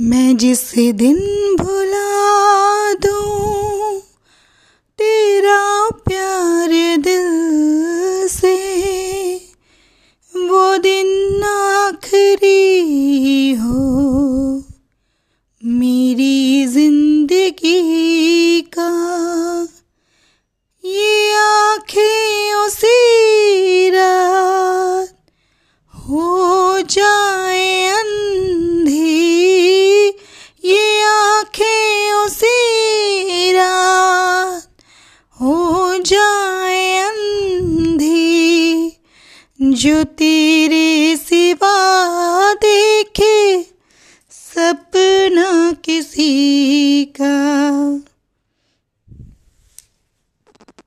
मैं जिस दिन भुला दूँ, तेरा प्यार दिल से, वो दिन आखिरी हो। मेरी ज़िंदगी का ये आँखें उसी रात हो जाए। जो तेरे सिवा देखे सपना किसी का